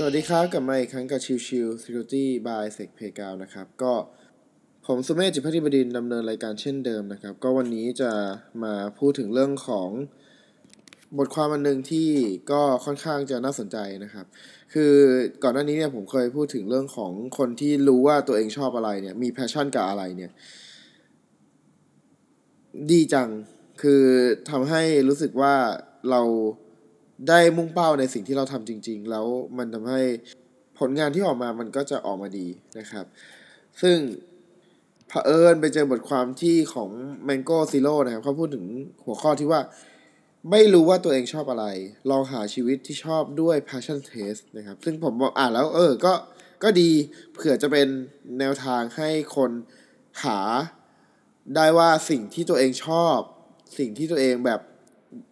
สวัสดีครับกลับมาอีกครั้งกับชิวชิว Security by Sec p a y g o u นะครับ ก็ผมสุเมธจิตภักดีบดินทร์ ดำเนินรายการเช่นเดิมนะครับ ก็วันนี้จะมาพูดถึงเรื่องของบทความอันหนึ่งที่ก็ค่อนข้างจะน่าสนใจนะครับ คือก่อนหน้านี้เนี่ยผมเคยพูดถึงเรื่องของคนที่รู้ว่าตัวเองชอบอะไรเนี่ย มี passion กับอะไรเนี่ย ดีจังคือทำให้รู้สึกว่าเรา ได้มุ่งเป้าในสิ่งที่เราทำจริง ๆ แล้วมันทำให้ผลงานที่ออกมามันก็จะออกมาดีนะครับ ซึ่งเผอิญไปเจอบทความที่ของ Mango Zero นะครับเขาพูดถึงหัวข้อที่ว่า ไม่รู้ว่าตัวเองชอบอะไร ลองหาชีวิตที่ชอบด้วย passion test นะครับ ซึ่งผมบอกอ่านแล้ว เออ ก็ก็ดีเผื่อจะเป็นแนวทางให้คนหาได้ว่าสิ่งที่ตัวเองชอบ สิ่งที่ตัวเองแบบ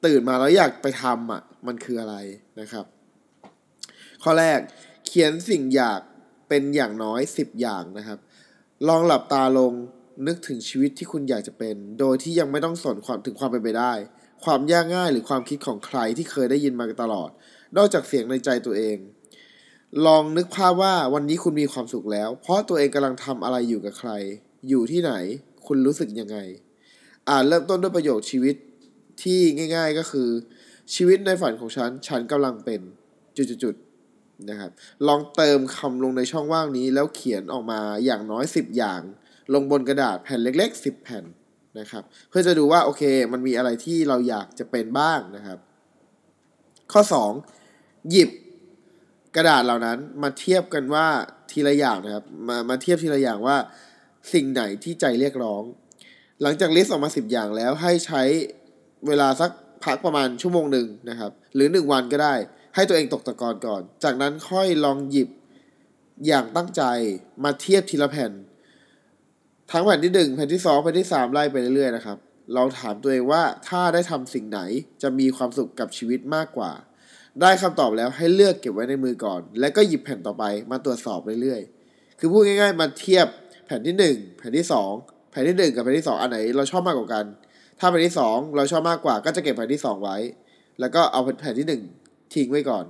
ตื่นมาแล้วอยากไปทำอะ มันคืออะไรนะครับ ข้อแรกเขียนสิ่งอยากเป็นอย่างน้อยสิบอย่างนะครับ ลองหลับตาลงนึกถึงชีวิตที่คุณอยากจะเป็น โดยที่ยังไม่ต้องสนความถึงความเป็นไปได้ ความยากง่ายหรือความคิดของใครที่เคยได้ยินมาตลอด นอกจากเสียงในใจตัวเอง ลองนึกภาพว่าวันนี้คุณมีความสุขแล้ว เพราะตัวเองกำลังทำอะไรอยู่กับใคร อยู่ที่ไหน คุณรู้สึกยังไง อ่านเริ่มต้นด้วยประโยคชีวิตที่ง่าย ๆก็คือ ชีวิตในฝันของฉัน ฉันกำลังเป็นจุดๆนะครับ ลองเติมคำลงในช่องว่างนี้ แล้วเขียนออกมาอย่างน้อย 10 อย่าง ลงบนกระดาษแผ่นเล็ก ๆ 10 แผ่นนะครับ เพื่อจะดูว่าโอเค มันมีอะไรที่เราอยากจะเป็นบ้างนะครับ ข้อ 2 หยิบกระดาษเหล่านั้นมาเทียบกันว่าทีละอย่างนะครับ มามาเทียบทีละอย่างว่าสิ่งไหนที่ใจเรียกร้อง หลังจากลิสต์ออกมา 10 อย่างแล้วให้ใช้เวลาสัก พักประมาณชั่วโมงหนึ่งนะครับ หรือหนึ่งวันก็ได้ ให้ตัวเองตกตะกอนก่อน จากนั้นค่อยลองหยิบอย่างตั้งใจมาเทียบทีละแผ่น ทั้งแผ่นที่หนึ่งแผ่นที่สองแผ่นที่สามไล่ไปเรื่อยๆนะครับลองถามตัวเองว่าถ้าได้ทำสิ่งไหนจะมีความสุขกับชีวิตมากกว่า ได้คำตอบแล้วให้เลือกเก็บไว้ในมือก่อน แล้วก็หยิบแผ่นต่อไปมาตรวจสอบเรื่อยๆ คือพูดง่าย ๆ มาเทียบแผ่นที่หนึ่งแผ่นที่สองแผ่นที่หนึ่งกับแผ่นที่สองอันไหนเราชอบมากกว่ากัน ถ้าแผ่นที่สองเราชอบมากกว่าก็จะเก็บแผ่นที่สองไว้ แล้วก็เอาแผ่นที่หนึ่งทิ้งไว้ก่อน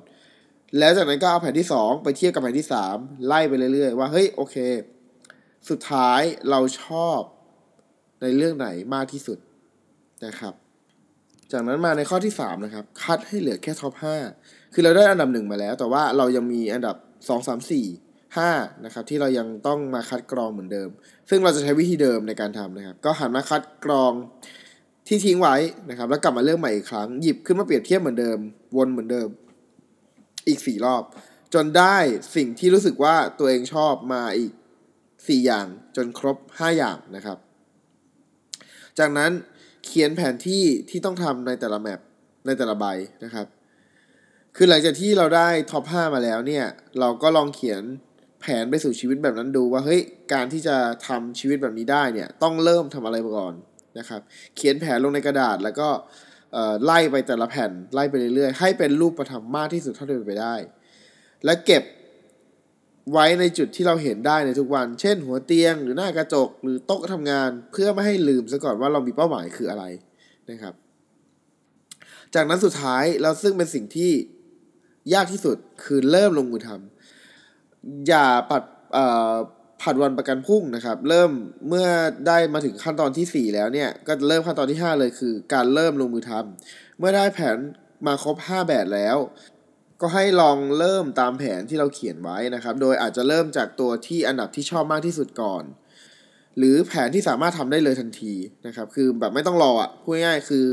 แล้วจากนั้นก็เอาแผ่นที่สองไปเทียบกับแผ่นที่สามไล่ไปเรื่อยๆ ว่าเฮ้ยโอเค สุดท้ายเราชอบในเรื่องไหนมากที่สุดนะครับ จากนั้นมาในข้อที่สามนะครับ คัดให้เหลือแค่ท็อปห้าคือเราได้อันดับหนึ่งมาแล้ว แต่ว่าเรายังมีอันดับสองสามสี่ห้านะครับที่เรายังต้องมาคัดกรองเหมือนเดิม ซึ่งเราจะใช้วิธีเดิมในการทำนะครับ ก็หันมาคัดกรอง ที่ทิ้งไว้นะครับ แล้วกลับมาเริ่มใหม่อีกครั้ง หยิบขึ้นมาเปรียบเทียบเหมือนเดิม วนเหมือนเดิม อีกสี่รอบ จนได้สิ่งที่รู้สึกว่าตัวเองชอบมาอีกสี่อย่างจนครบห้าอย่างนะครับ จากนั้นเขียนแผนที่ที่ต้องทำในแต่ละแมปในแต่ละใบนะครับ คือหลังจากที่เราได้ท็อป5มาแล้วเนี่ย เราก็ลองเขียนแผนไปสู่ชีวิตแบบนั้นดูว่าเฮ้ยการที่จะทำชีวิตแบบนี้ได้เนี่ย ต้องเริ่มทำอะไรก่อน นะครับ เขียนแผนลงในกระดาษแล้วก็ไล่ไปแต่ละแผ่นไล่ไปเรื่อยๆ ให้เป็นรูปประทับมากที่สุดเท่าที่เป็นไปได้ และเก็บไว้ในจุดที่เราเห็นได้ในทุกวัน เช่น หัวเตียงหรือหน้ากระจก หรือโต๊ะทำงาน เพื่อไม่ให้ลืมซะก่อนว่าเรามีเป้าหมายคืออะไรนะครับ จากนั้นสุดท้ายเราซึ่งเป็นสิ่งที่ยากที่สุดคือเริ่มลงมือทำอย่าปัด ผัดวันประกันพรุ่งนะครับ เริ่มเมื่อได้มาถึงขั้นตอนที่ 4 แล้วเนี่ย ก็จะเริ่มขั้นตอนที่ 5 เลยคือ การเริ่มลงมือทำเมื่อได้แผนมาครบ 5 แบบแล้ว ก็ให้ลองเริ่มตามแผนที่เราเขียนไว้นะครับ โดยอาจจะเริ่มจากตัวที่อันดับที่ชอบมากที่สุดก่อน หรือแผนที่สามารถทำได้เลยทันทีนะครับ คือแบบไม่ต้องรออะพูดง่ายๆคือ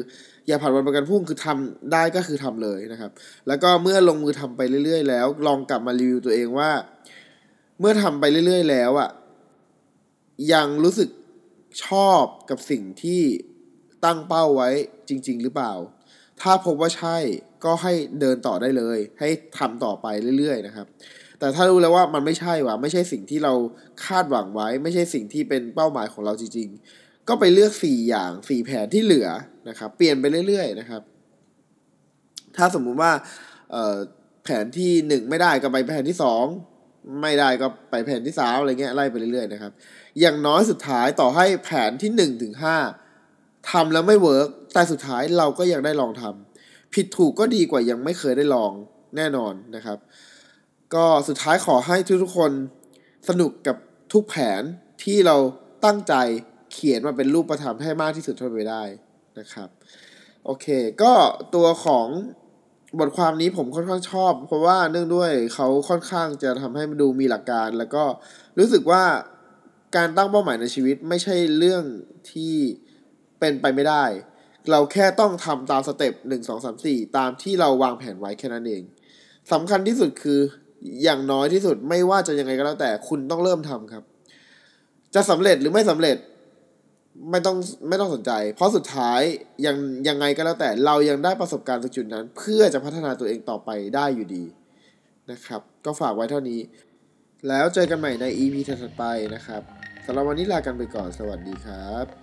อย่าผัดวันประกันพรุ่งคือทำได้ก็คือทำเลยนะครับ แล้วก็เมื่อลงมือทำไปเรื่อย ๆ แล้ว ลองกลับมารีวิวตัวเองว่า เมื่อทำไปเรื่อยๆ แล้วอะยังรู้สึกชอบกับสิ่งที่ตั้งเป้าไว้จริง ๆ หรือเปล่า ถ้าพบว่าใช่ก็ให้เดินต่อได้เลย ให้ทำต่อไปเรื่อยๆ นะครับ แต่ถ้ารู้แล้วว่ามันไม่ใช่ว่ะไม่ใช่สิ่งที่เราคาดหวังไว้ ไม่ใช่สิ่งที่เป็นเป้าหมายของเราจริง ๆ ก็ไปเลือกสี่อย่างสี่แผนที่เหลือนะครับ เปลี่ยนไปเรื่อย ๆ นะครับ ถ้าสมมุติว่าแผนที่หนึ่งไม่ได้ก็ไปแผนที่สอง ไม่ได้ก็ไปแผนที่สามอะไรเงี้ยไล่ไปเรื่อยๆนะครับ อย่างน้อยสุดท้ายต่อให้แผนที่หนึ่งถึงห้าทำแล้วไม่เวิร์กแต่สุดท้ายเราก็ยังได้ลองทำผิดถูกก็ดีกว่ายังไม่เคยได้ลองแน่นอนนะครับ ก็สุดท้ายขอให้ทุกๆคนสนุกกับทุกแผนที่เราตั้งใจเขียนมาเป็นรูปธรรมให้มากที่สุดเท่าที่ไปได้นะครับ โอเค ก็ตัวของ บทความนี้ผมค่อนข้างชอบ เพราะว่าเนื่องด้วยเขาค่อนข้างจะทำให้มันดูมีหลักการ แล้วก็รู้สึกว่าการตั้งเป้าหมายในชีวิตไม่ใช่เรื่องที่เป็นไปไม่ได้ เราแค่ต้องทำตามสเต็ปหนึ่งสองสามสี่ตามที่เราวางแผนไว้แค่นั้นเองสำคัญที่สุดคืออย่างน้อยที่สุดไม่ว่าจะยังไงก็แล้วแต่คุณต้องเริ่มทำครับ จะสำเร็จหรือไม่สำเร็จ ไม่ต้องไม่ต้องสนใจ เพราะสุดท้ายยังยังไงก็แล้วแต่เรายังได้ประสบการณ์ตรงจุดนั้น เพื่อจะพัฒนาตัวเองต่อไปได้อยู่ดีนะครับ ก็ฝากไว้เท่านี้ แล้วเจอกันใหม่ใน EP ถัดไปนะครับสำหรับวันนี้ลากันไปก่อนสวัสดีครับ